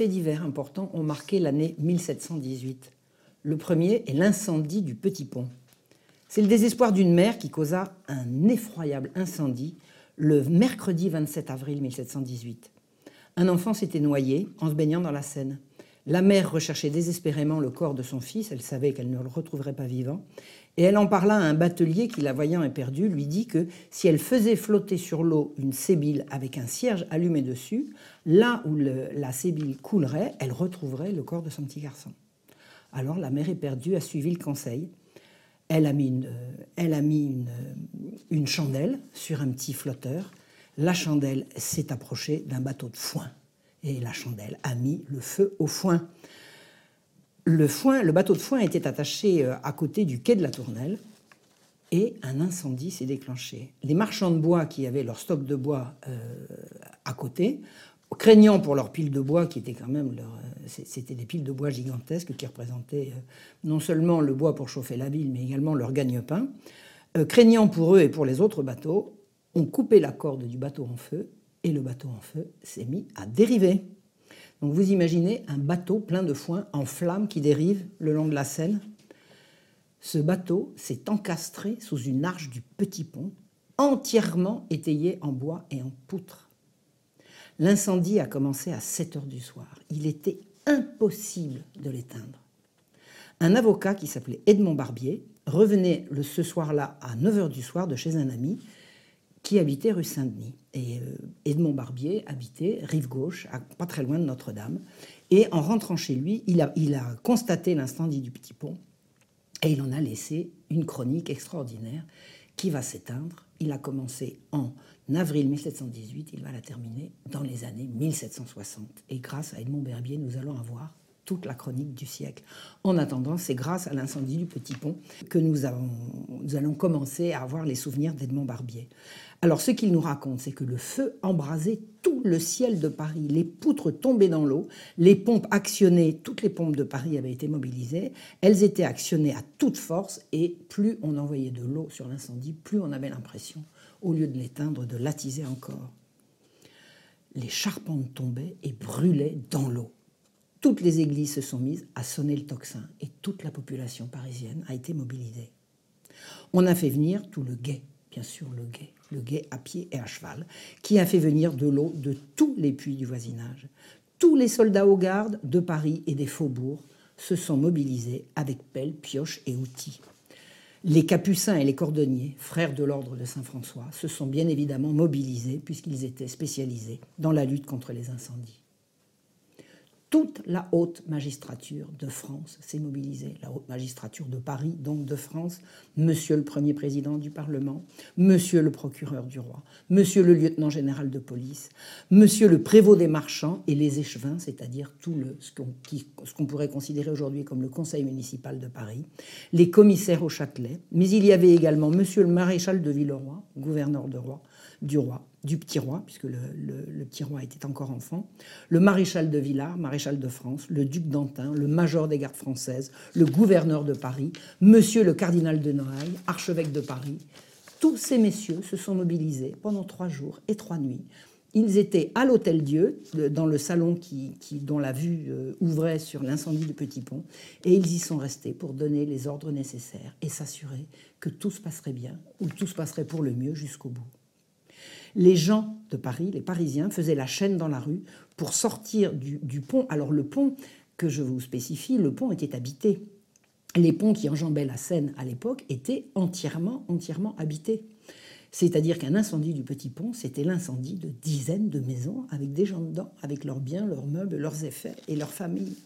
faits divers importants ont marqué l'année 1718. Le premier est l'incendie du Petit Pont. C'est le désespoir d'une mère qui causa un effroyable incendie le mercredi 27 avril 1718. Un enfant s'était noyé en se baignant dans la Seine. La mère recherchait désespérément le corps de son fils, elle savait qu'elle ne le retrouverait pas vivant, et elle en parla à un batelier qui, la voyant éperdue, lui dit que si elle faisait flotter sur l'eau une sébile avec un cierge allumé dessus, là où la sébile coulerait, elle retrouverait le corps de son petit garçon. Alors la mère éperdue a suivi le conseil. Elle a mis, une, elle a mis une chandelle sur un petit flotteur. La chandelle s'est approchée d'un bateau de foin et la chandelle a mis le feu au foin. Le, bateau de foin était attaché euh, à côté du quai de la Tournelle et un incendie s'est déclenché. Les marchands de bois qui avaient leur stock de bois euh, à côté, craignant pour leur pile de bois qui était quand même euh, c'était des piles de bois gigantesques qui représentaient non seulement le bois pour chauffer la ville, mais également leur gagne-pain, craignant pour eux et pour les autres bateaux, ont coupé la corde du bateau en feu et le bateau en feu s'est mis à dériver. Donc vous imaginez un bateau plein de foin en flammes qui dérive le long de la Seine. Ce bateau s'est encastré sous une arche du petit pont, entièrement étayé en bois et en poutre. L'incendie a commencé à 7 heures du soir. Il était impossible de l'éteindre. Un avocat qui s'appelait Edmond Barbier revenait ce soir-là à 9 heures du soir de chez un ami qui habitait rue Saint-Denis. Et euh, Edmond Barbier habitait rive gauche, pas très loin de Notre-Dame. Et en rentrant chez lui, il a, il a constaté l'incendie du Petit Pont et il en a laissé une chronique extraordinaire qui va s'éteindre. Il a commencé en avril 1718, il va la terminer dans les années 1760. Et grâce à Edmond Barbier, nous allons avoir toute la chronique du siècle. En attendant, c'est grâce à l'incendie du Petit Pont que nous, allons commencer à avoir les souvenirs d'Edmond Barbier. Alors ce qu'il nous raconte, c'est que le feu embrasait tout le ciel de Paris, les poutres tombaient dans l'eau, les pompes actionnées, toutes les pompes de Paris avaient été mobilisées, elles étaient actionnées à toute force et plus on envoyait de l'eau sur l'incendie, plus on avait l'impression, au lieu de l'éteindre, de l'attiser encore. Les charpentes tombaient et brûlaient dans l'eau toutes les églises se sont mises à sonner le tocsin et toute la population parisienne a été mobilisée. On a fait venir tout le guet, bien sûr le guet, le guet à pied et à cheval, qui a fait venir de l'eau de tous les puits du voisinage. Tous les soldats aux gardes de Paris et des faubourgs se sont mobilisés avec pelles, pioches et outils. Les capucins et les cordonniers, frères de l'ordre de Saint-François, se sont bien évidemment mobilisés puisqu'ils étaient spécialisés dans la lutte contre les incendies toute la haute magistrature de France s'est mobilisée, la haute magistrature de Paris, donc de France, monsieur le premier président du Parlement, monsieur le procureur du roi, monsieur le lieutenant général de police, monsieur le prévôt des marchands et les échevins, c'est-à-dire tout le, ce qu'on pourrait considérer aujourd'hui comme le conseil municipal de Paris, les commissaires au Châtelet, mais il y avait également monsieur le maréchal de Villeroy, gouverneur de roi, du roi, du petit roi, puisque le, petit roi était encore enfant, le maréchal de Villars, maréchal de France, le duc d'Antin, le major des gardes françaises, le gouverneur de Paris, monsieur le cardinal de Noailles, archevêque de Paris. Tous ces messieurs se sont mobilisés pendant trois jours et trois nuits. Ils étaient à l'Hôtel Dieu, dans le salon qui, dont la vue euh, ouvrait sur l'incendie du Petit Pont, et ils y sont restés pour donner les ordres nécessaires et s'assurer que tout se passerait bien, ou tout se passerait pour le mieux jusqu'au bout. Les gens de Paris, les Parisiens, faisaient la chaîne dans la rue pour sortir du, pont. Alors le pont, que je vous spécifie, le pont était habité. Les ponts qui enjambaient la Seine à l'époque étaient entièrement, entièrement habités. C'est-à-dire qu'un incendie du petit pont, c'était l'incendie de dizaines de maisons avec des gens dedans, avec leurs biens, leurs meubles, leurs effets et leurs familles.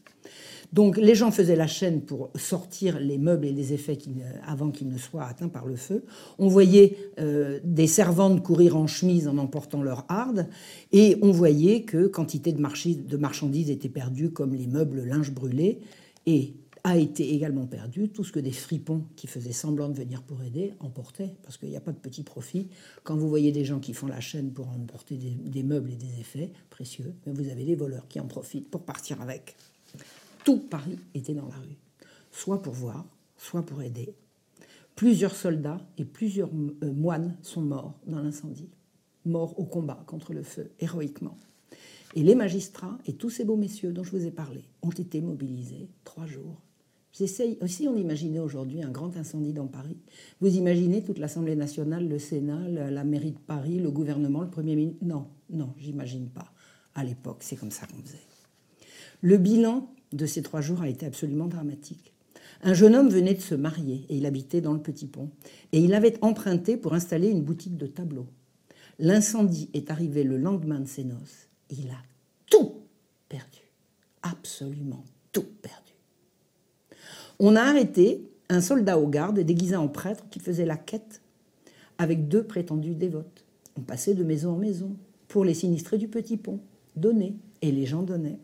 Donc les gens faisaient la chaîne pour sortir les meubles et les effets avant qu'ils ne soient atteints par le feu. On voyait euh, des servantes courir en chemise en emportant leur harde, et on voyait que quantité de, marchandises étaient perdues, comme les meubles, le linge brûlé, et a été également perdu tout ce que des fripons qui faisaient semblant de venir pour aider emportaient, parce qu'il n'y a pas de petit profit. Quand vous voyez des gens qui font la chaîne pour emporter des, meubles et des effets précieux, vous avez des voleurs qui en profitent pour partir avec tout Paris était dans la rue, soit pour voir, soit pour aider. Plusieurs soldats et plusieurs euh, moines sont morts dans l'incendie, morts au combat contre le feu, héroïquement. Et les magistrats et tous ces beaux messieurs dont je vous ai parlé ont été mobilisés trois jours. Aussi, on imaginait aujourd'hui un grand incendie dans Paris. Vous imaginez toute l'Assemblée nationale, le Sénat, la, mairie de Paris, le gouvernement, le Premier ministre Non, non, j'imagine pas. À l'époque, c'est comme ça qu'on faisait. Le bilan de ces trois jours a été absolument dramatique. Un jeune homme venait de se marier et il habitait dans le Petit Pont. Et il avait emprunté pour installer une boutique de tableaux. L'incendie est arrivé le lendemain de ses noces. Il a tout perdu. Absolument tout perdu. On a arrêté un soldat au garde déguisé en prêtre qui faisait la quête avec deux prétendus dévotes. On passait de maison en maison pour les sinistrés du Petit Pont. Donner. Et les gens donnaient.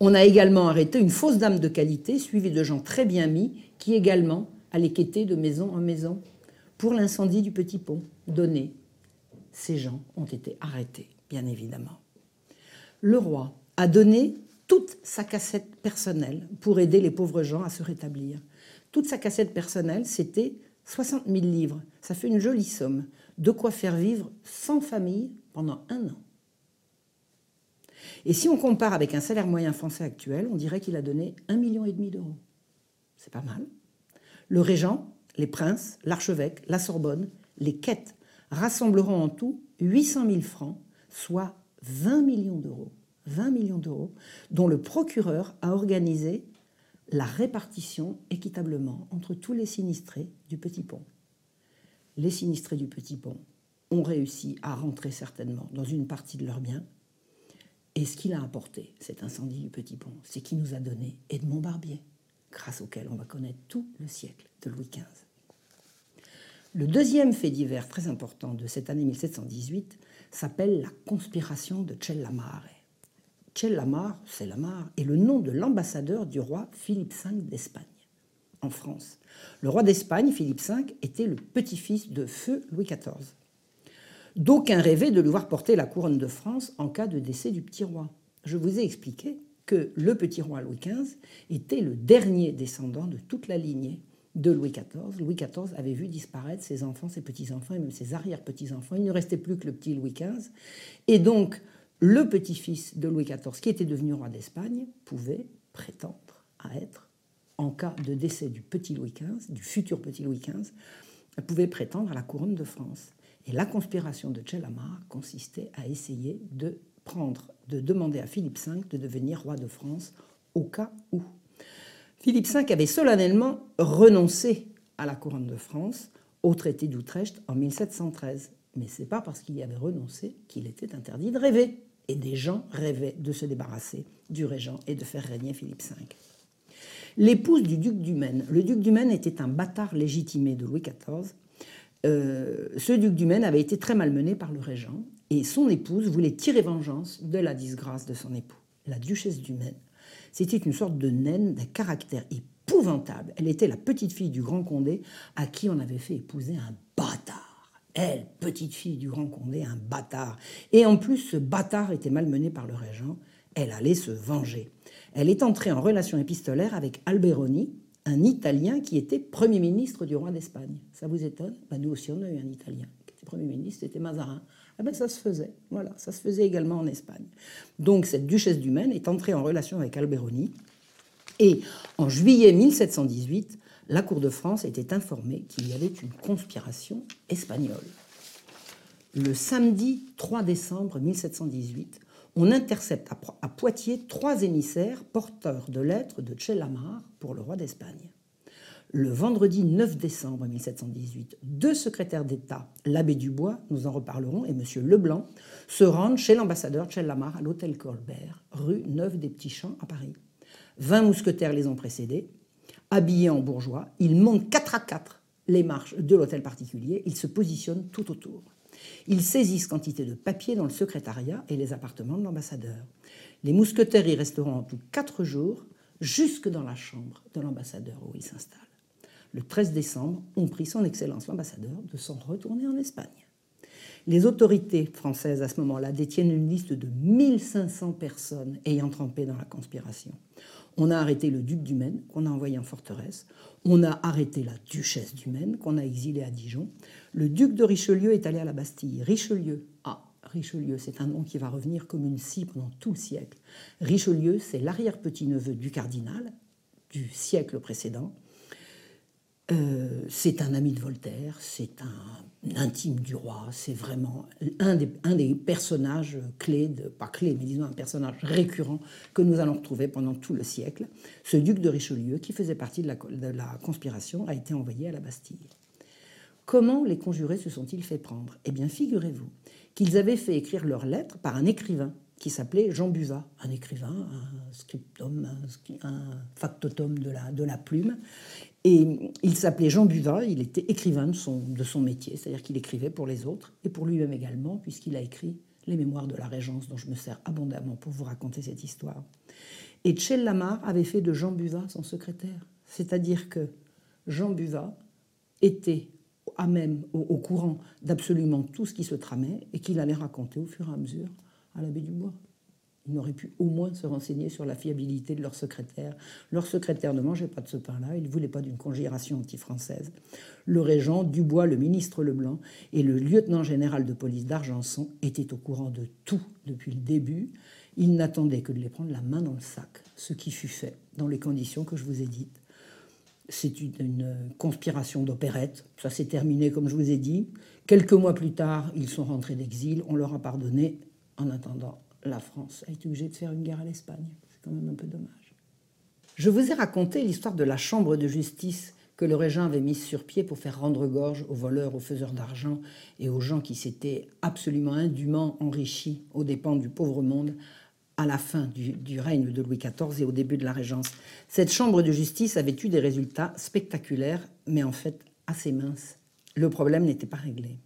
On a également arrêté une fausse dame de qualité, suivie de gens très bien mis, qui également allaient quêter de maison en maison pour l'incendie du Petit Pont. Donné. Ces gens ont été arrêtés, bien évidemment. Le roi a donné toute sa cassette personnelle pour aider les pauvres gens à se rétablir. Toute sa cassette personnelle, c'était 60 000 livres. Ça fait une jolie somme. De quoi faire vivre 100 familles pendant un an. Et si on compare avec un salaire moyen français actuel, on dirait qu'il a donné 1,5 million d'euros. C'est pas mal. Le régent, les princes, l'archevêque, la Sorbonne, les quêtes rassembleront en tout 800 000 francs, soit 20 millions d'euros. 20 millions d'euros, dont le procureur a organisé la répartition équitablement entre tous les sinistrés du Petit Pont. Les sinistrés du Petit Pont ont réussi à rentrer certainement dans une partie de leurs biens. Et ce qu'il a apporté, cet incendie du Petit Pont, c'est qu'il nous a donné Edmond Barbier, grâce auquel on va connaître tout le siècle de Louis XV. Le deuxième fait divers très important de cette année 1718 s'appelle la conspiration de Cellamare. Cellamare, c'est Lamar, est le nom de l'ambassadeur du roi Philippe V d'Espagne en France. Le roi d'Espagne, Philippe V, était le petit-fils de feu Louis XIV. D'aucuns rêvaient de lui voir porter la couronne de France en cas de décès du petit roi. Je vous ai expliqué que le petit roi Louis XV était le dernier descendant de toute la lignée de Louis XIV. Louis XIV avait vu disparaître ses enfants, ses petits-enfants et même ses arrière-petits-enfants. Il ne restait plus que le petit Louis XV. Et donc, le petit-fils de Louis XIV, qui était devenu roi d'Espagne, pouvait prétendre à être, en cas de décès du petit Louis XV, du futur petit Louis XV, pouvait prétendre à la couronne de France. Et la conspiration de Cellamare consistait à essayer de prendre, de demander à Philippe V de devenir roi de France au cas où. Philippe V avait solennellement renoncé à la couronne de France au traité d'Utrecht en 1713. Mais ce n'est pas parce qu'il y avait renoncé qu'il était interdit de rêver et des gens rêvaient de se débarrasser du régent et de faire régner Philippe V. L'épouse du duc du Maine. Le duc du Maine était un bâtard légitimé de Louis XIV. Euh, ce duc du Maine avait été très malmené par le régent et son épouse voulait tirer vengeance de la disgrâce de son époux. La duchesse du Maine, c'était une sorte de naine d'un caractère épouvantable. Elle était la petite fille du grand Condé à qui on avait fait épouser un bâtard. Elle, petite fille du grand Condé, un bâtard. Et en plus, ce bâtard était malmené par le régent. Elle allait se venger. Elle est entrée en relation épistolaire avec Alberoni, un Italien qui était Premier ministre du roi d'Espagne. Ça vous étonne? Ben, Nous aussi, on a eu un Italien qui était Premier ministre, c'était Mazarin. Ah ben, ça se faisait, voilà, ça se faisait également en Espagne. Donc cette duchesse du Maine est entrée en relation avec Alberoni. Et en juillet 1718, la Cour de France était informée qu'il y avait une conspiration espagnole. Le samedi 3 décembre 1718, on intercepte à Poitiers trois émissaires porteurs de lettres de Cellamare pour le roi d'Espagne. Le vendredi 9 décembre 1718, deux secrétaires d'État, l'abbé Dubois, nous en reparlerons, et M. Leblanc, se rendent chez l'ambassadeur Cellamare à l'hôtel Colbert, rue Neuve des Petits Champs à Paris. Vingt mousquetaires les ont précédés habillés en bourgeois, ils montent quatre à quatre les marches de l'hôtel particulier, ils se positionnent tout autour. Ils saisissent quantité de papiers dans le secrétariat et les appartements de l'ambassadeur. Les mousquetaires y resteront en tout quatre jours, jusque dans la chambre de l'ambassadeur où il s'installe. Le 13 décembre, on prit son Excellence l'ambassadeur de s'en retourner en Espagne. Les autorités françaises à ce moment-là détiennent une liste de 1500 personnes ayant trempé dans la conspiration. On a arrêté le duc du Maine, qu'on a envoyé en forteresse. On a arrêté la duchesse du Maine, qu'on a exilée à Dijon. Le duc de Richelieu est allé à la Bastille. Richelieu a Richelieu, c'est un nom qui va revenir comme une scie pendant tout le siècle. Richelieu, c'est l'arrière-petit-neveu du cardinal du siècle précédent. Euh, c'est un ami de Voltaire, c'est un intime du roi, c'est vraiment un des, personnages clés, pas clés, mais disons un personnage récurrent que nous allons retrouver pendant tout le siècle. Ce duc de Richelieu, qui faisait partie de la, de la conspiration, a été envoyé à la Bastille. Comment les conjurés se sont-ils fait prendre? Eh bien, figurez-vous qu'ils avaient fait écrire leurs lettres par un écrivain qui s'appelait Jean Buvat, un écrivain, un scriptum, un, factotum de la, plume. Et il s'appelait Jean Buvat, il était écrivain de son, de son métier, c'est-à-dire qu'il écrivait pour les autres et pour lui-même également, puisqu'il a écrit les mémoires de la Régence, dont je me sers abondamment pour vous raconter cette histoire. Et Tchel Lamar avait fait de Jean Buvat son secrétaire, c'est-à-dire que Jean Buvat était à même, au, courant d'absolument tout ce qui se tramait et qu'il allait raconter au fur et à mesure à l'abbé Dubois. Ils n'auraient pu au moins se renseigner sur la fiabilité de leur secrétaire. Leur secrétaire ne mangeait pas de ce pain-là, il ne voulait pas d'une conjuration anti-française. Le régent, Dubois, le ministre Leblanc et le lieutenant général de police d'Argenson étaient au courant de tout depuis le début. Ils n'attendaient que de les prendre la main dans le sac, ce qui fut fait dans les conditions que je vous ai dites c'est une, conspiration d'opérette. Ça s'est terminé, comme je vous ai dit. Quelques mois plus tard, ils sont rentrés d'exil. On leur a pardonné. En attendant, la France a été obligée de faire une guerre à l'Espagne. C'est quand même un peu dommage. Je vous ai raconté l'histoire de la chambre de justice que le régent avait mise sur pied pour faire rendre gorge aux voleurs, aux faiseurs d'argent et aux gens qui s'étaient absolument indûment enrichis aux dépens du pauvre monde à la fin du, règne de Louis XIV et au début de la Régence. Cette chambre de justice avait eu des résultats spectaculaires, mais en fait assez minces. Le problème n'était pas réglé.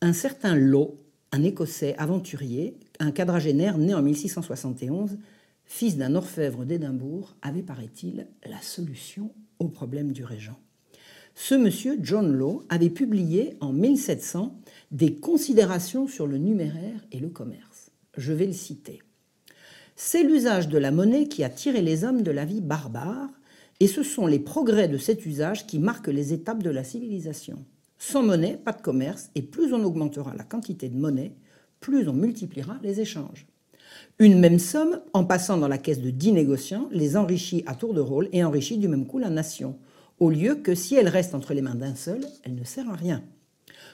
Un certain Law, un Écossais aventurier, un quadragénaire né en 1671, fils d'un orfèvre d'Édimbourg, avait, paraît-il, la solution au problème du régent. Ce monsieur, John Law, avait publié en 1700 des considérations sur le numéraire et le commerce je vais le citer. C'est l'usage de la monnaie qui a tiré les hommes de la vie barbare, et ce sont les progrès de cet usage qui marquent les étapes de la civilisation. Sans monnaie, pas de commerce, et plus on augmentera la quantité de monnaie, plus on multipliera les échanges. Une même somme, en passant dans la caisse de dix négociants, les enrichit à tour de rôle et enrichit du même coup la nation, au lieu que si elle reste entre les mains d'un seul, elle ne sert à rien.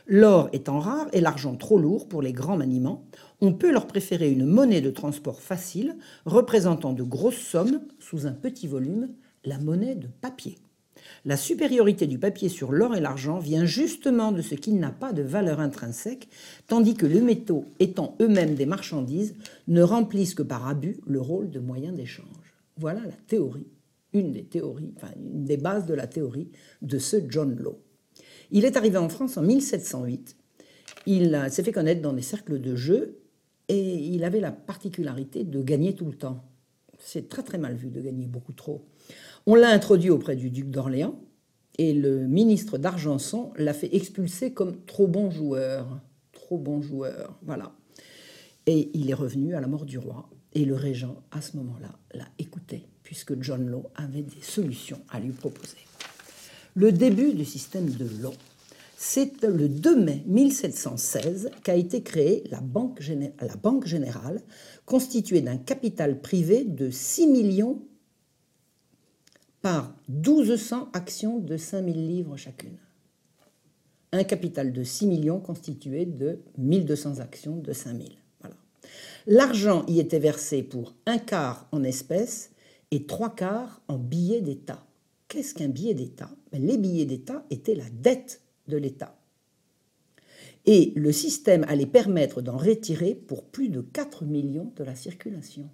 L'or étant rare et l'argent trop lourd pour les grands maniements, on peut leur préférer une monnaie de transport facile, représentant de grosses sommes sous un petit volume, la monnaie de papier. La supériorité du papier sur l'or et l'argent vient justement de ce qu'il n'a pas de valeur intrinsèque, tandis que les métaux, étant eux-mêmes des marchandises, ne remplissent que par abus le rôle de moyen d'échange. Voilà la théorie, une des théories, enfin une des bases de la théorie de ce John Law. Il est arrivé en France en 1708. Il s'est fait connaître dans des cercles de jeu et il avait la particularité de gagner tout le temps. C'est très très mal vu de gagner beaucoup trop. On l'a introduit auprès du duc d'Orléans et le ministre d'Argenson l'a fait expulser comme trop bon joueur. Trop bon joueur, voilà. Et il est revenu à la mort du roi. Et le régent, à ce moment-là, l'a écouté, puisque John Law avait des solutions à lui proposer le début du système de l'eau. C'est le 2 mai 1716 qu'a été créée la Banque, Générale, constituée d'un capital privé de 6 millions par 1200 actions de 5000 livres chacune. Un capital de 6 millions constitué de 1200 actions de 5000. Voilà. L'argent y était versé pour un quart en espèces et trois quarts en billets d'État. Qu'est-ce qu'un billet d'État? Ben, Les billets d'État étaient la dette de l'État. Et le système allait permettre d'en retirer pour plus de 4 millions de la circulation.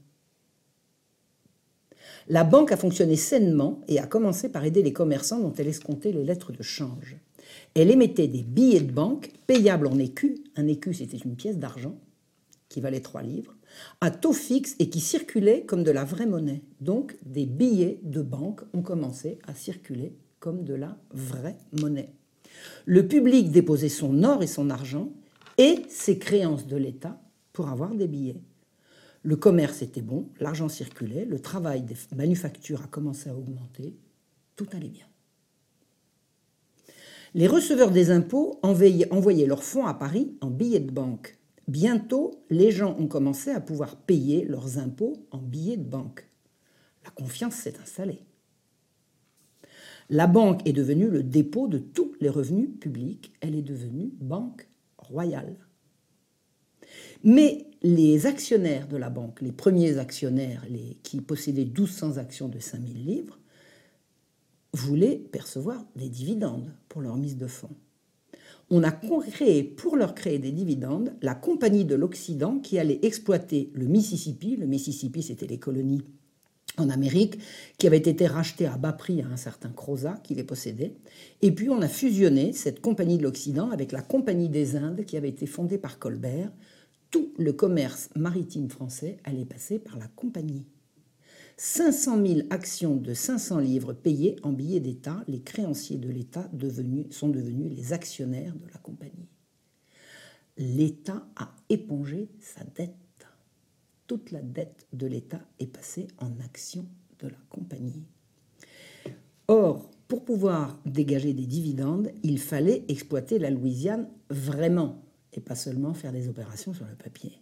La banque a fonctionné sainement et a commencé par aider les commerçants dont elle escomptait les lettres de change. Elle émettait des billets de banque payables en écus. Un écu, c'était une pièce d'argent qui valait 3 livres à taux fixe et qui circulaient comme de la vraie monnaie. Donc des billets de banque ont commencé à circuler comme de la vraie monnaie. Le public déposait son or et son argent et ses créances de l'État pour avoir des billets. Le commerce était bon, l'argent circulait, le travail des manufactures a commencé à augmenter, tout allait bien. Les receveurs des impôts envoyaient leurs fonds à Paris en billets de banque. Bientôt, les gens ont commencé à pouvoir payer leurs impôts en billets de banque. La confiance s'est installée. La banque est devenue le dépôt de tous les revenus publics. Elle est devenue banque royale. Mais les actionnaires de la banque, les premiers actionnaires qui possédaient 1200 actions de 5000 livres, voulaient percevoir des dividendes pour leur mise de fonds. On a créé, pour leur créer des dividendes, la Compagnie de l'Occident qui allait exploiter le Mississippi. Le Mississippi, c'était les colonies en Amérique, qui avaient été rachetées à bas prix à un certain Crozat qui les possédait. Et puis on a fusionné cette Compagnie de l'Occident avec la Compagnie des Indes qui avait été fondée par Colbert. Tout le commerce maritime français allait passer par la Compagnie. 500 000 actions de 500 livres payées en billets d'État, les créanciers de l'État sont devenus les actionnaires de la compagnie. L'État a épongé sa dette. Toute la dette de l'État est passée en actions de la compagnie. Or, pour pouvoir dégager des dividendes, il fallait exploiter la Louisiane vraiment et pas seulement faire des opérations sur le papier.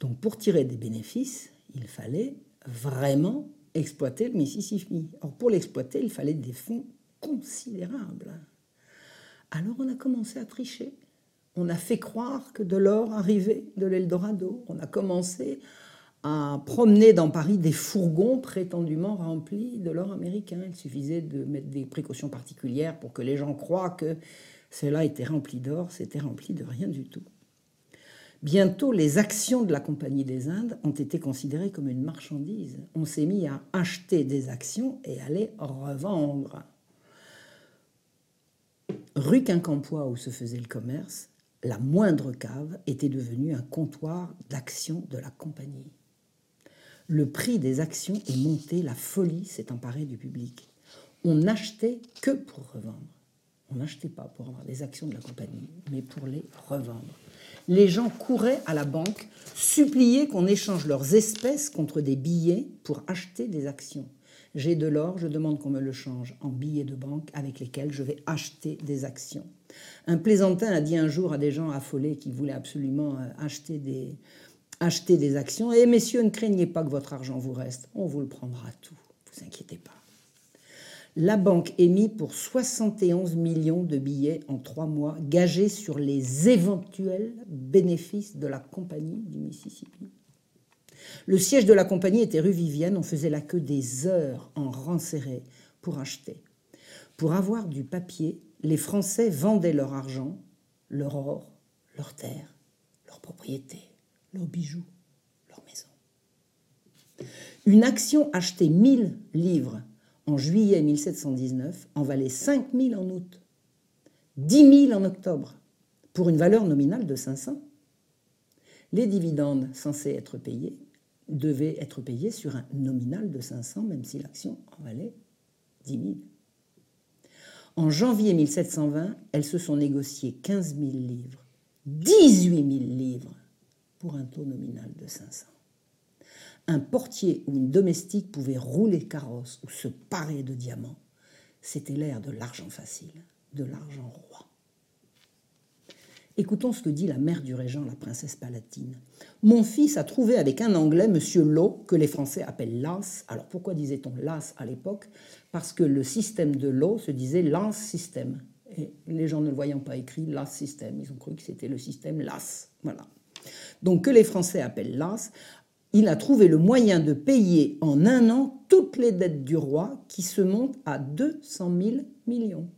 Donc pour tirer des bénéfices, il fallait vraiment exploiter le Mississippi. Or, pour l'exploiter, il fallait des fonds considérables. Alors, on a commencé à tricher. On a fait croire que de l'or arrivait de l'Eldorado. On a commencé à promener dans Paris des fourgons prétendument remplis de l'or américain. Il suffisait de mettre des précautions particulières pour que les gens croient que cela était rempli d'or. C'était rempli de rien du tout. Bientôt, les actions de la Compagnie des Indes ont été considérées comme une marchandise. On s'est mis à acheter des actions et à les revendre. Rue Quincampoix, où se faisait le commerce, la moindre cave était devenue un comptoir d'actions de la compagnie. Le prix des actions est monté, la folie s'est emparée du public. On n'achetait que pour revendre. On n'achetait pas pour avoir des actions de la compagnie, mais pour les revendre les gens couraient à la banque, suppliaient qu'on échange leurs espèces contre des billets pour acheter des actions. J'ai de l'or, je demande qu'on me le change en billets de banque avec lesquels je vais acheter des actions. Un plaisantin a dit un jour à des gens affolés qui voulaient absolument euh, acheter des, actions, Eh messieurs, ne craignez pas que votre argent vous reste, on vous le prendra tout, vous inquiétez pas la banque émit pour 71 millions de billets en trois mois, gagés sur les éventuels bénéfices de la compagnie du Mississippi. Le siège de la compagnie était rue Vivienne, on faisait la queue des heures en rang serré pour acheter. Pour avoir du papier, les Français vendaient leur argent, leur or, leurs terres, leurs propriétés, leurs bijoux, leurs maisons. Une action achetée 1000 livres en juillet 1719 en valait 5 000 en août, 10 000 en octobre, pour une valeur nominale de 500. Les dividendes censés être payés devaient être payés sur un nominal de 500, même si l'action en valait 10 000. En janvier 1720, elles se sont négociées 15 000 livres, 18 000 livres, pour un taux nominal de 500 un portier ou une domestique pouvait rouler carrosse ou se parer de diamants. C'était l'ère de l'argent facile, de l'argent roi. Écoutons ce que dit la mère du régent, la princesse palatine. Mon fils a trouvé avec un Anglais, Monsieur Law, que les Français appellent l'as. Alors pourquoi disait-on l'as à l'époque? Parce que le système de Law se disait l'as système. Et les gens ne le voyant pas écrit l'as système, ils ont cru que c'était le système l'as. Voilà. Donc que les Français appellent l'as il a trouvé le moyen de payer en un an toutes les dettes du roi qui se montent à 200 000 millions.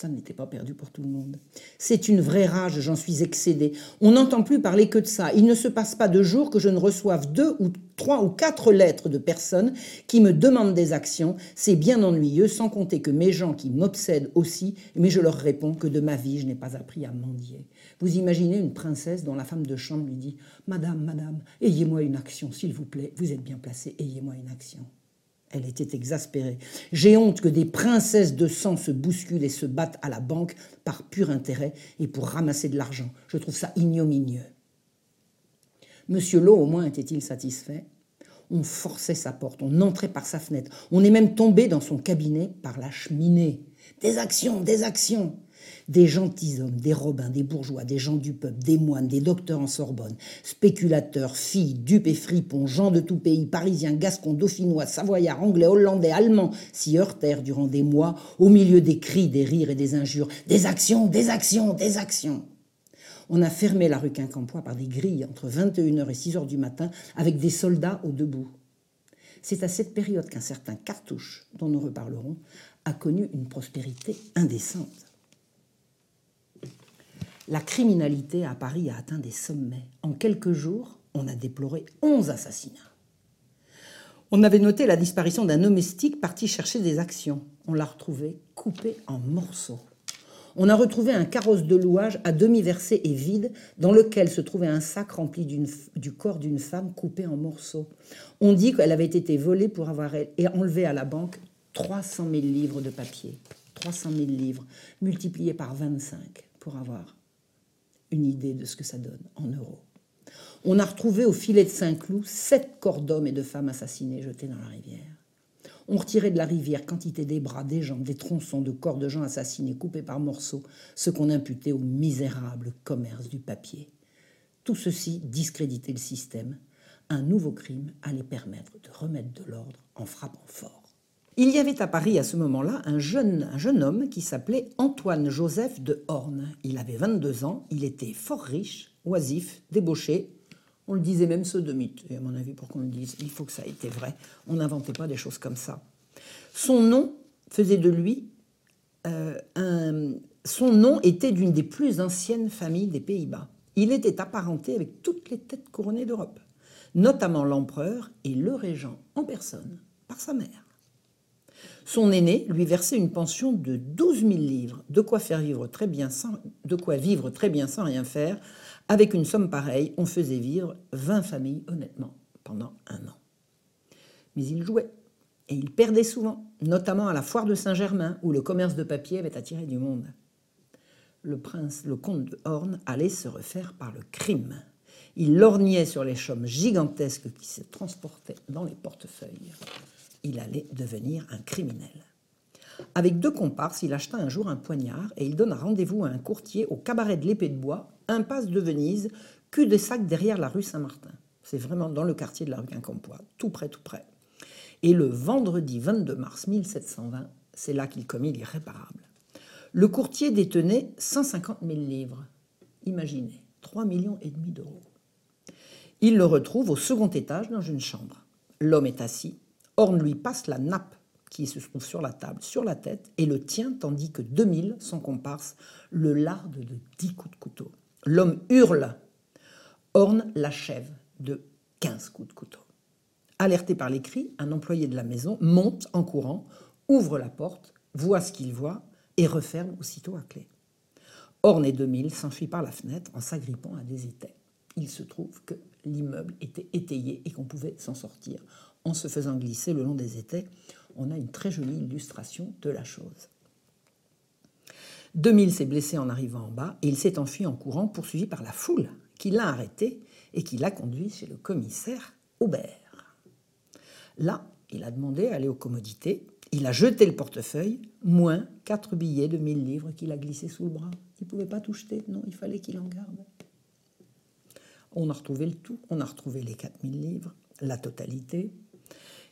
Ça n'était pas perdu pour tout le monde. C'est une vraie rage, j'en suis excédé. On n'entend plus parler que de ça. Il ne se passe pas de jour que je ne reçoive deux ou trois ou quatre lettres de personnes qui me demandent des actions. C'est bien ennuyeux, sans compter que mes gens qui m'obsèdent aussi, mais je leur réponds que de ma vie, je n'ai pas appris à mendier. Vous imaginez une princesse dont la femme de chambre lui dit Madame, madame, ayez-moi une action, s'il vous plaît, vous êtes bien placée, ayez-moi une action. Elle était exaspérée. J'ai honte que des princesses de sang se bousculent et se battent à la banque par pur intérêt et pour ramasser de l'argent. Je trouve ça ignominieux. Monsieur Lowe, au moins, était-il satisfait? On forçait sa porte, on entrait par sa fenêtre, on est même tombé dans son cabinet par la cheminée. Des actions, des actions des gentilshommes, des robins, des bourgeois, des gens du peuple, des moines, des docteurs en Sorbonne, spéculateurs, filles, dupes et fripons, gens de tout pays, parisiens, gascons, dauphinois, savoyards, anglais, hollandais, allemands, s'y heurtèrent durant des mois, au milieu des cris, des rires et des injures. Des actions, des actions, des actions. On a fermé la rue Quincampoix par des grilles entre 21h et 6h du matin avec des soldats au debout. C'est à cette période qu'un certain Cartouche, dont nous reparlerons, a connu une prospérité indécente la criminalité à Paris a atteint des sommets. En quelques jours, on a déploré 11 assassinats. On avait noté la disparition d'un domestique parti chercher des actions. On l'a retrouvé coupé en morceaux. On a retrouvé un carrosse de louage à demi versé et vide, dans lequel se trouvait un sac rempli du corps d'une femme coupée en morceaux. On dit qu'elle avait été volée pour avoir enlevé à la banque 300 000 livres de papier. 300 000 livres, multipliés par 25 pour avoir une idée de ce que ça donne en euros. On a retrouvé au filet de Saint-Cloud sept corps d'hommes et de femmes assassinés jetés dans la rivière. On retirait de la rivière quantité des bras, des jambes, des tronçons de corps de gens assassinés, coupés par morceaux, ce qu'on imputait au misérable commerce du papier. Tout ceci discréditait le système. Un nouveau crime allait permettre de remettre de l'ordre en frappant fort. Il y avait à Paris à ce moment-là un jeune, un jeune homme qui s'appelait Antoine Joseph de Horn. Il avait 22 ans, il était fort riche, oisif, débauché. On le disait même sodomite. Et à mon avis, pour qu'on le dise, il faut que ça ait été vrai. On n'inventait pas des choses comme ça. Son nom faisait de lui euh, un... Son nom était d'une des plus anciennes familles des Pays-Bas. Il était apparenté avec toutes les têtes couronnées d'Europe, notamment l'empereur et le régent en personne, par sa mère. Son aîné lui versait une pension de 12 000 livres, de quoi, faire vivre très bien sans, vivre très bien sans rien faire. Avec une somme pareille, on faisait vivre 20 familles honnêtement pendant un an. Mais il jouait et il perdait souvent, notamment à la foire de Saint-Germain où le commerce de papier avait attiré du monde. Le prince, le comte de Horn, allait se refaire par le crime. Il lorgnait sur les chaumes gigantesques qui se transportaient dans les portefeuilles il allait devenir un criminel. Avec deux comparses, il acheta un jour un poignard et il donna rendez-vous à un courtier au cabaret de l'épée de bois, impasse de Venise, cul de sac derrière la rue Saint-Martin. C'est vraiment dans le quartier de la rue Quincampoix, tout près, tout près. Et le vendredi 22 mars 1720, c'est là qu'il commit l'irréparable. Le courtier détenait 150 000 livres. Imaginez, 3 millions et demi d'euros. Il le retrouve au second étage dans une chambre. L'homme est assis, Horn lui passe la nappe qui se trouve sur la table, sur la tête, et le tient tandis que 2000, son comparse, le larde de dix coups de couteau. L'homme hurle. Horn l'achève de 15 coups de couteau. Alerté par les cris, un employé de la maison monte en courant, ouvre la porte, voit ce qu'il voit et referme aussitôt à clé. Horn et 2000 s'enfuient par la fenêtre en s'agrippant à des étais. Il se trouve que l'immeuble était étayé et qu'on pouvait s'en sortir en se faisant glisser le long des étais, on a une très jolie illustration de la chose. 2000 s'est blessé en arrivant en bas et il s'est enfui en courant, poursuivi par la foule qui l'a arrêté et qui l'a conduit chez le commissaire Aubert. Là, il a demandé à aller aux commodités, il a jeté le portefeuille, moins quatre billets de 1000 livres qu'il a glissés sous le bras. Il ne pouvait pas tout jeter, non, il fallait qu'il en garde. On a retrouvé le tout, on a retrouvé les 4000 livres, la totalité,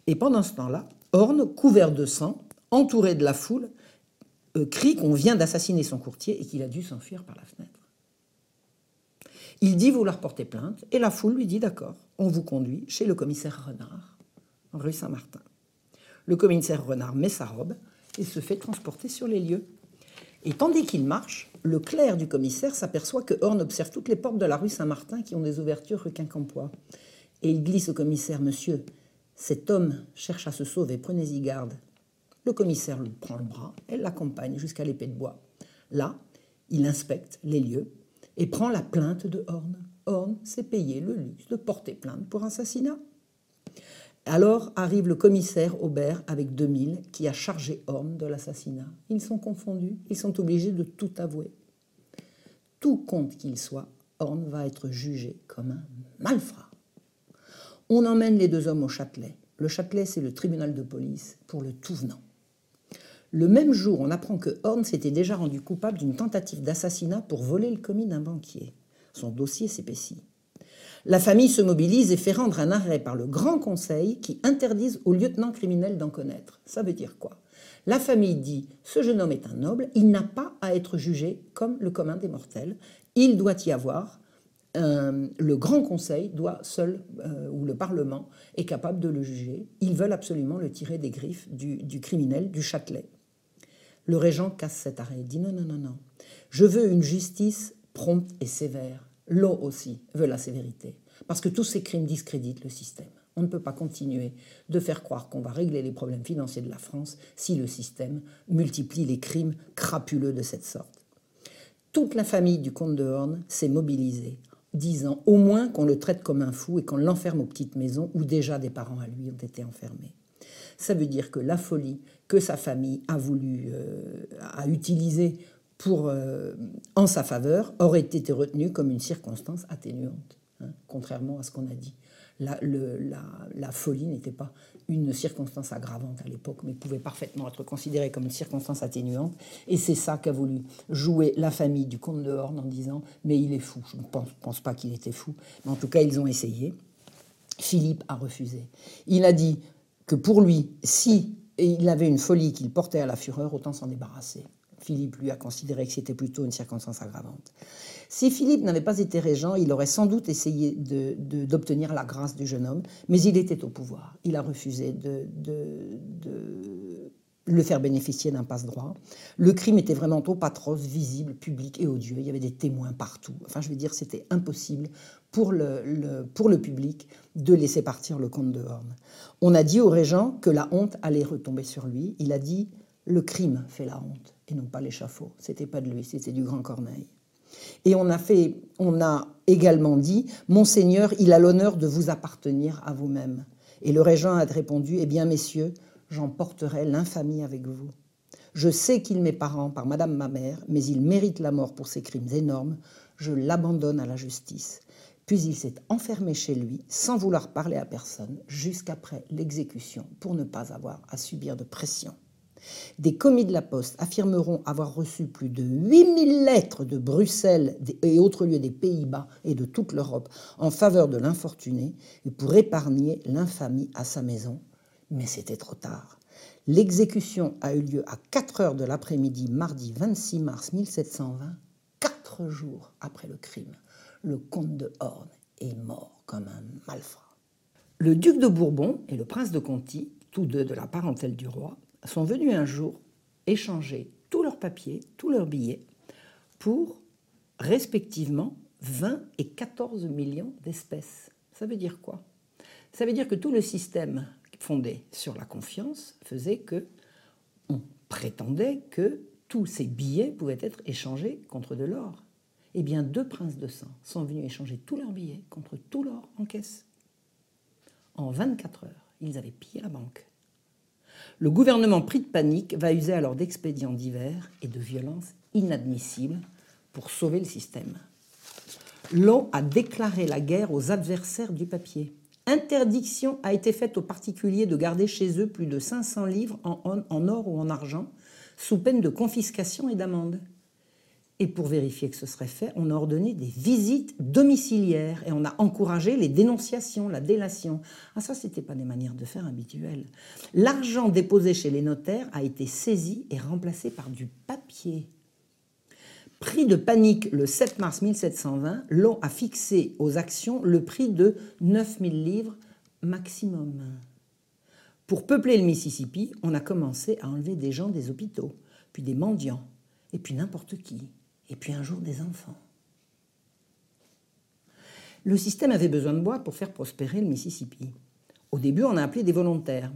et pendant ce temps-là, Horn, couvert de sang, entouré de la foule, euh, crie qu'on vient d'assassiner son courtier et qu'il a dû s'enfuir par la fenêtre. Il dit vouloir porter plainte et la foule lui dit d'accord, on vous conduit chez le commissaire Renard, rue Saint-Martin. Le commissaire Renard met sa robe et se fait transporter sur les lieux. Et tandis qu'il marche, le clerc du commissaire s'aperçoit que Horn observe toutes les portes de la rue Saint-Martin qui ont des ouvertures rue Quincampoix. Et il glisse au commissaire Monsieur, cet homme cherche à se sauver, prenez-y garde. Le commissaire lui prend le bras et l'accompagne jusqu'à l'épée de bois. Là, il inspecte les lieux et prend la plainte de Horn. Horn s'est payé le luxe de porter plainte pour assassinat. Alors arrive le commissaire Aubert avec 2000 qui a chargé Horn de l'assassinat. Ils sont confondus, ils sont obligés de tout avouer. Tout compte qu'il soit, Horn va être jugé comme un malfrat On emmène les deux hommes au Châtelet. Le Châtelet, c'est le tribunal de police pour le tout venant. Le même jour, on apprend que Horn s'était déjà rendu coupable d'une tentative d'assassinat pour voler le commis d'un banquier. Son dossier s'épaissit. La famille se mobilise et fait rendre un arrêt par le Grand Conseil qui interdise au lieutenant criminel d'en connaître. Ça veut dire quoi? La famille dit ce jeune homme est un noble, il n'a pas à être jugé comme le commun des mortels. Il doit y avoir euh, le Grand Conseil doit seul, euh, ou le Parlement, est capable de le juger. Ils veulent absolument le tirer des griffes du, du criminel, du Châtelet. Le régent casse cet arrêt, dit non, non, non, non. Je veux une justice prompte et sévère. L'eau aussi veut la sévérité, parce que tous ces crimes discréditent le système. On ne peut pas continuer de faire croire qu'on va régler les problèmes financiers de la France si le système multiplie les crimes crapuleux de cette sorte. Toute la famille du comte de Horn s'est mobilisée, disant au moins qu'on le traite comme un fou et qu'on l'enferme aux petites maisons où déjà des parents à lui ont été enfermés. Ça veut dire que la folie que sa famille a voulu euh, a utiliser pour, euh, en sa faveur aurait été retenue comme une circonstance atténuante, hein, contrairement à ce qu'on a dit. La, folie n'était pas une circonstance aggravante à l'époque, mais pouvait parfaitement être considérée comme une circonstance atténuante. Et c'est ça qu'a voulu jouer la famille du comte de Horn en disant Mais il est fou. Je ne pense, pense pas qu'il était fou, mais en tout cas, ils ont essayé. Philippe a refusé. Il a dit que pour lui, si il avait une folie qu'il portait à la fureur, autant s'en débarrasser. Philippe lui a considéré que c'était plutôt une circonstance aggravante. Si Philippe n'avait pas été régent, il aurait sans doute essayé d'obtenir la grâce du jeune homme, mais il était au pouvoir. Il a refusé de, le faire bénéficier d'un passe-droit. Le crime était vraiment trop atroce, visible, public et odieux. Il y avait des témoins partout. Enfin, je veux dire, c'était impossible pour le, public de laisser partir le comte de Horn. On a dit au régent que la honte allait retomber sur lui. Il a dit le crime fait la honte et non pas l'échafaud. C'était pas de lui, c'était du grand Corneille. Et on a fait, on a également dit, Monseigneur, il a l'honneur de vous appartenir à vous-même. Et le régent a répondu, Eh bien, messieurs, j'en porterai l'infamie avec vous. Je sais qu'il m'est parent par Madame ma mère, mais il mérite la mort pour ses crimes énormes. Je l'abandonne à la justice. Puis il s'est enfermé chez lui sans vouloir parler à personne jusqu'après l'exécution pour ne pas avoir à subir de pression. Des commis de la Poste affirmeront avoir reçu plus de 8000 lettres de Bruxelles et autres lieux des Pays-Bas et de toute l'Europe en faveur de l'infortuné et pour épargner l'infamie à sa maison. Mais c'était trop tard. L'exécution a eu lieu à 4 heures de l'après-midi, mardi 26 mars 1720, quatre jours après le crime. Le comte de Horn est mort comme un malfrat. Le duc de Bourbon et le prince de Conti, tous deux de la parentèle du roi, sont venus un jour échanger tous leurs papiers, tous leurs billets, pour respectivement 20 et 14 millions d'espèces. Ça veut dire quoi? Ça veut dire que tout le système fondé sur la confiance faisait que on prétendait que tous ces billets pouvaient être échangés contre de l'or. Eh bien, deux princes de sang sont venus échanger tous leurs billets contre tout l'or en caisse. En 24 heures, ils avaient pillé la banque. Le gouvernement pris de panique va user alors d'expédients divers et de violences inadmissibles pour sauver le système. L'eau a déclaré la guerre aux adversaires du papier. Interdiction a été faite aux particuliers de garder chez eux plus de 500 livres en, en or ou en argent, sous peine de confiscation et d'amende. Et pour vérifier que ce serait fait, on a ordonné des visites domiciliaires et on a encouragé les dénonciations, la délation. Ah ça, c'était pas des manières de faire habituelles. L'argent déposé chez les notaires a été saisi et remplacé par du papier. Prix de panique le 7 mars 1720, l'on a fixé aux actions le prix de 9000 livres maximum. Pour peupler le Mississippi, on a commencé à enlever des gens des hôpitaux, puis des mendiants, et puis n'importe qui et puis un jour des enfants. Le système avait besoin de bois pour faire prospérer le Mississippi. Au début, on a appelé des volontaires.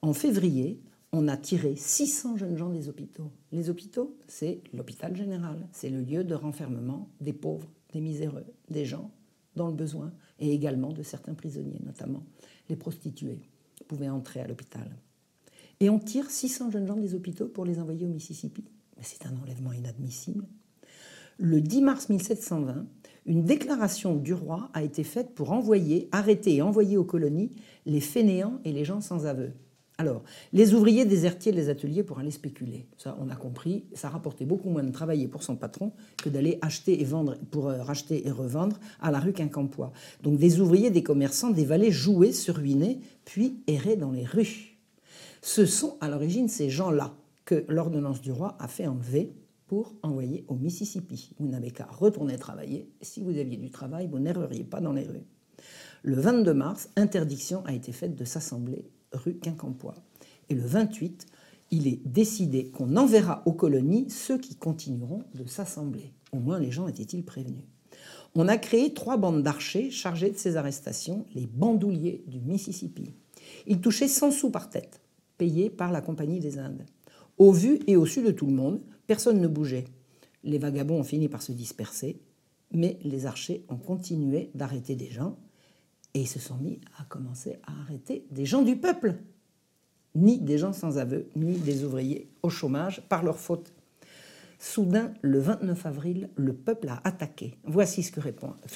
En février, on a tiré 600 jeunes gens des hôpitaux. Les hôpitaux, c'est l'hôpital général, c'est le lieu de renfermement des pauvres, des miséreux, des gens dans le besoin, et également de certains prisonniers, notamment les prostituées, pouvaient entrer à l'hôpital. Et on tire 600 jeunes gens des hôpitaux pour les envoyer au Mississippi. Mais c'est un enlèvement inadmissible. Le 10 mars 1720, une déclaration du roi a été faite pour envoyer, arrêter et envoyer aux colonies les fainéants et les gens sans aveu. Alors, les ouvriers désertiers des ateliers pour aller spéculer. Ça, on a compris, ça rapportait beaucoup moins de travailler pour son patron que d'aller acheter et vendre, pour euh, racheter et revendre à la rue Quincampoix. Donc, des ouvriers, des commerçants, des valets jouaient, se ruinaient, puis erraient dans les rues. Ce sont à l'origine ces gens-là que l'ordonnance du roi a fait enlever pour envoyer au Mississippi. Vous n'avez qu'à retourner travailler. Si vous aviez du travail, vous n'erreriez pas dans les rues. Le 22 mars, interdiction a été faite de s'assembler rue Quincampoix. Et le 28, il est décidé qu'on enverra aux colonies ceux qui continueront de s'assembler. Au moins les gens étaient-ils prévenus. On a créé trois bandes d'archers chargées de ces arrestations, les bandouliers du Mississippi. Ils touchaient 100 sous par tête, payés par la Compagnie des Indes. Au vu et au su de tout le monde, Personne ne bougeait. Les vagabonds ont fini par se disperser, mais les archers ont continué d'arrêter des gens et ils se sont mis à commencer à arrêter des gens du peuple, ni des gens sans aveu, ni des ouvriers au chômage par leur faute. Soudain, le 29 avril, le peuple a attaqué. Voici ce que,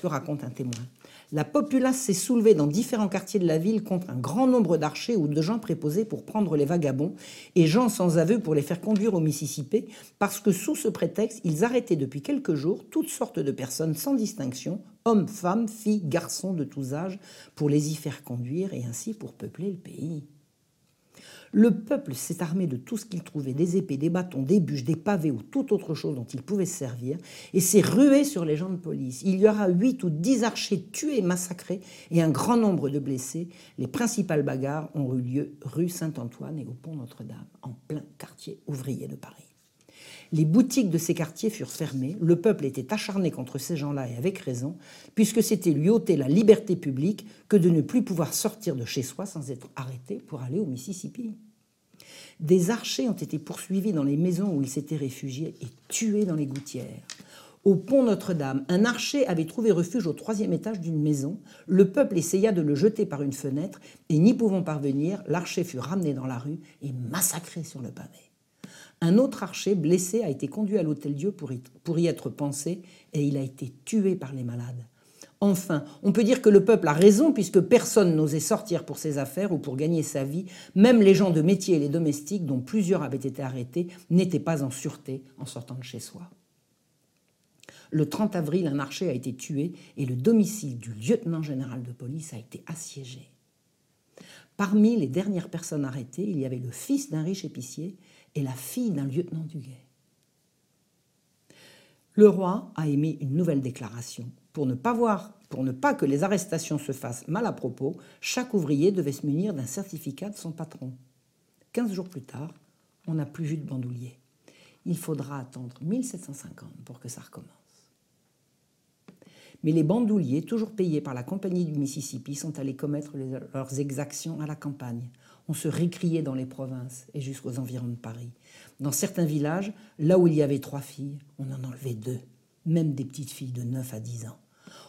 raconte un témoin. La populace s'est soulevée dans différents quartiers de la ville contre un grand nombre d'archers ou de gens préposés pour prendre les vagabonds et gens sans aveu pour les faire conduire au Mississippi, parce que sous ce prétexte, ils arrêtaient depuis quelques jours toutes sortes de personnes sans distinction, hommes, femmes, filles, garçons de tous âges, pour les y faire conduire et ainsi pour peupler le pays. Le peuple s'est armé de tout ce qu'il trouvait, des épées, des bâtons, des bûches, des pavés ou toute autre chose dont il pouvait se servir, et s'est rué sur les gens de police. Il y aura huit ou dix archers tués massacrés, et un grand nombre de blessés. Les principales bagarres ont eu lieu rue Saint-Antoine et au pont Notre-Dame, en plein quartier ouvrier de Paris. Les boutiques de ces quartiers furent fermées, le peuple était acharné contre ces gens-là et avec raison, puisque c'était lui ôter la liberté publique que de ne plus pouvoir sortir de chez soi sans être arrêté pour aller au Mississippi. Des archers ont été poursuivis dans les maisons où ils s'étaient réfugiés et tués dans les gouttières. Au pont Notre-Dame, un archer avait trouvé refuge au troisième étage d'une maison. Le peuple essaya de le jeter par une fenêtre et n'y pouvant parvenir, l'archer fut ramené dans la rue et massacré sur le pavé. Un autre archer blessé a été conduit à l'hôtel-Dieu pour y être pansé et il a été tué par les malades. Enfin, on peut dire que le peuple a raison puisque personne n'osait sortir pour ses affaires ou pour gagner sa vie. Même les gens de métier et les domestiques, dont plusieurs avaient été arrêtés, n'étaient pas en sûreté en sortant de chez soi. Le 30 avril, un archer a été tué et le domicile du lieutenant général de police a été assiégé. Parmi les dernières personnes arrêtées, il y avait le fils d'un riche épicier et la fille d'un lieutenant du guet. Le roi a émis une nouvelle déclaration pour ne pas voir, pour ne pas que les arrestations se fassent mal à propos, chaque ouvrier devait se munir d'un certificat de son patron. Quinze jours plus tard, on n'a plus vu de bandoulier. Il faudra attendre 1750 pour que ça recommence. Mais les bandouliers, toujours payés par la Compagnie du Mississippi, sont allés commettre leurs exactions à la campagne. On se récriait dans les provinces et jusqu'aux environs de Paris. Dans certains villages, là où il y avait trois filles, on en enlevait deux, même des petites filles de 9 à 10 ans.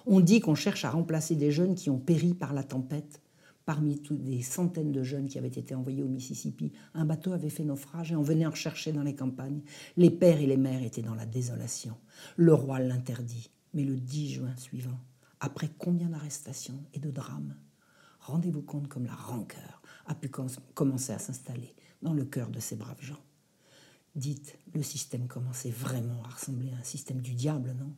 On dit qu'on cherche à remplacer des jeunes qui ont péri par la tempête. Parmi toutes des centaines de jeunes qui avaient été envoyés au Mississippi, un bateau avait fait naufrage et on venait en chercher dans les campagnes. Les pères et les mères étaient dans la désolation. Le roi l'interdit. Mais le 10 juin suivant, après combien d'arrestations et de drames, rendez-vous compte comme la rancœur a pu commencer à s'installer dans le cœur de ces braves gens. Dites, le système commençait vraiment à ressembler à un système du diable, non?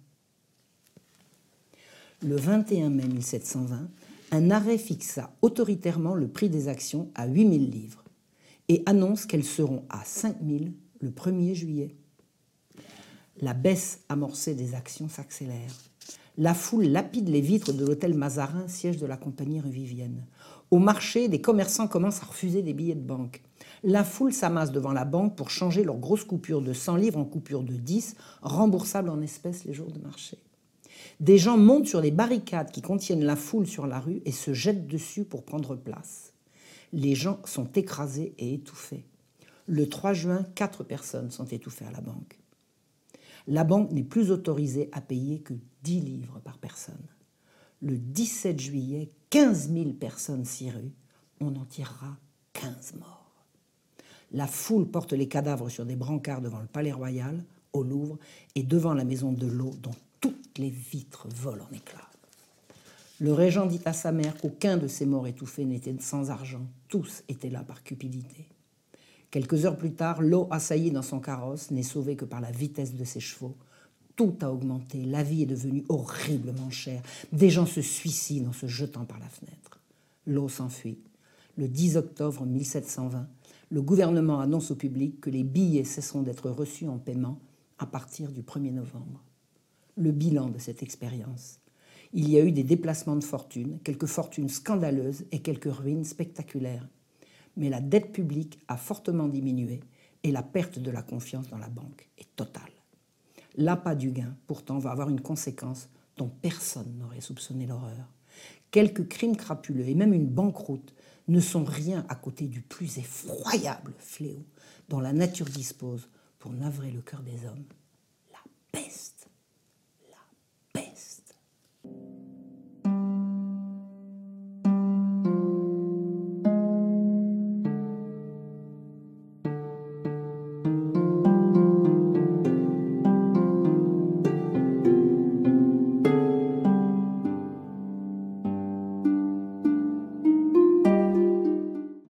Le 21 mai 1720, un arrêt fixa autoritairement le prix des actions à 8000 livres et annonce qu'elles seront à 5000 le 1er juillet. La baisse amorcée des actions s'accélère. La foule lapide les vitres de l'hôtel Mazarin, siège de la compagnie revivienne. Au marché, des commerçants commencent à refuser des billets de banque. La foule s'amasse devant la banque pour changer leurs grosses coupures de 100 livres en coupures de 10, remboursables en espèces les jours de marché. Des gens montent sur les barricades qui contiennent la foule sur la rue et se jettent dessus pour prendre place. Les gens sont écrasés et étouffés. Le 3 juin, quatre personnes sont étouffées à la banque. La banque n'est plus autorisée à payer que 10 livres par personne. Le 17 juillet, 15 000 personnes s'y. On en tirera 15 morts. La foule porte les cadavres sur des brancards devant le palais royal. au Louvre et devant la maison de l'eau dont toutes les vitres volent en éclats. Le régent dit à sa mère qu'aucun de ces morts étouffés n'était sans argent, tous étaient là par cupidité. Quelques heures plus tard, l'eau assaillie dans son carrosse n'est sauvée que par la vitesse de ses chevaux. Tout a augmenté, la vie est devenue horriblement chère. Des gens se suicident en se jetant par la fenêtre. L'eau s'enfuit. Le 10 octobre 1720, le gouvernement annonce au public que les billets cesseront d'être reçus en paiement à partir du 1er novembre. Le bilan de cette expérience. Il y a eu des déplacements de fortune, quelques fortunes scandaleuses et quelques ruines spectaculaires mais la dette publique a fortement diminué et la perte de la confiance dans la banque est totale. L'appât du gain, pourtant, va avoir une conséquence dont personne n'aurait soupçonné l'horreur. Quelques crimes crapuleux et même une banqueroute ne sont rien à côté du plus effroyable fléau dont la nature dispose pour navrer le cœur des hommes.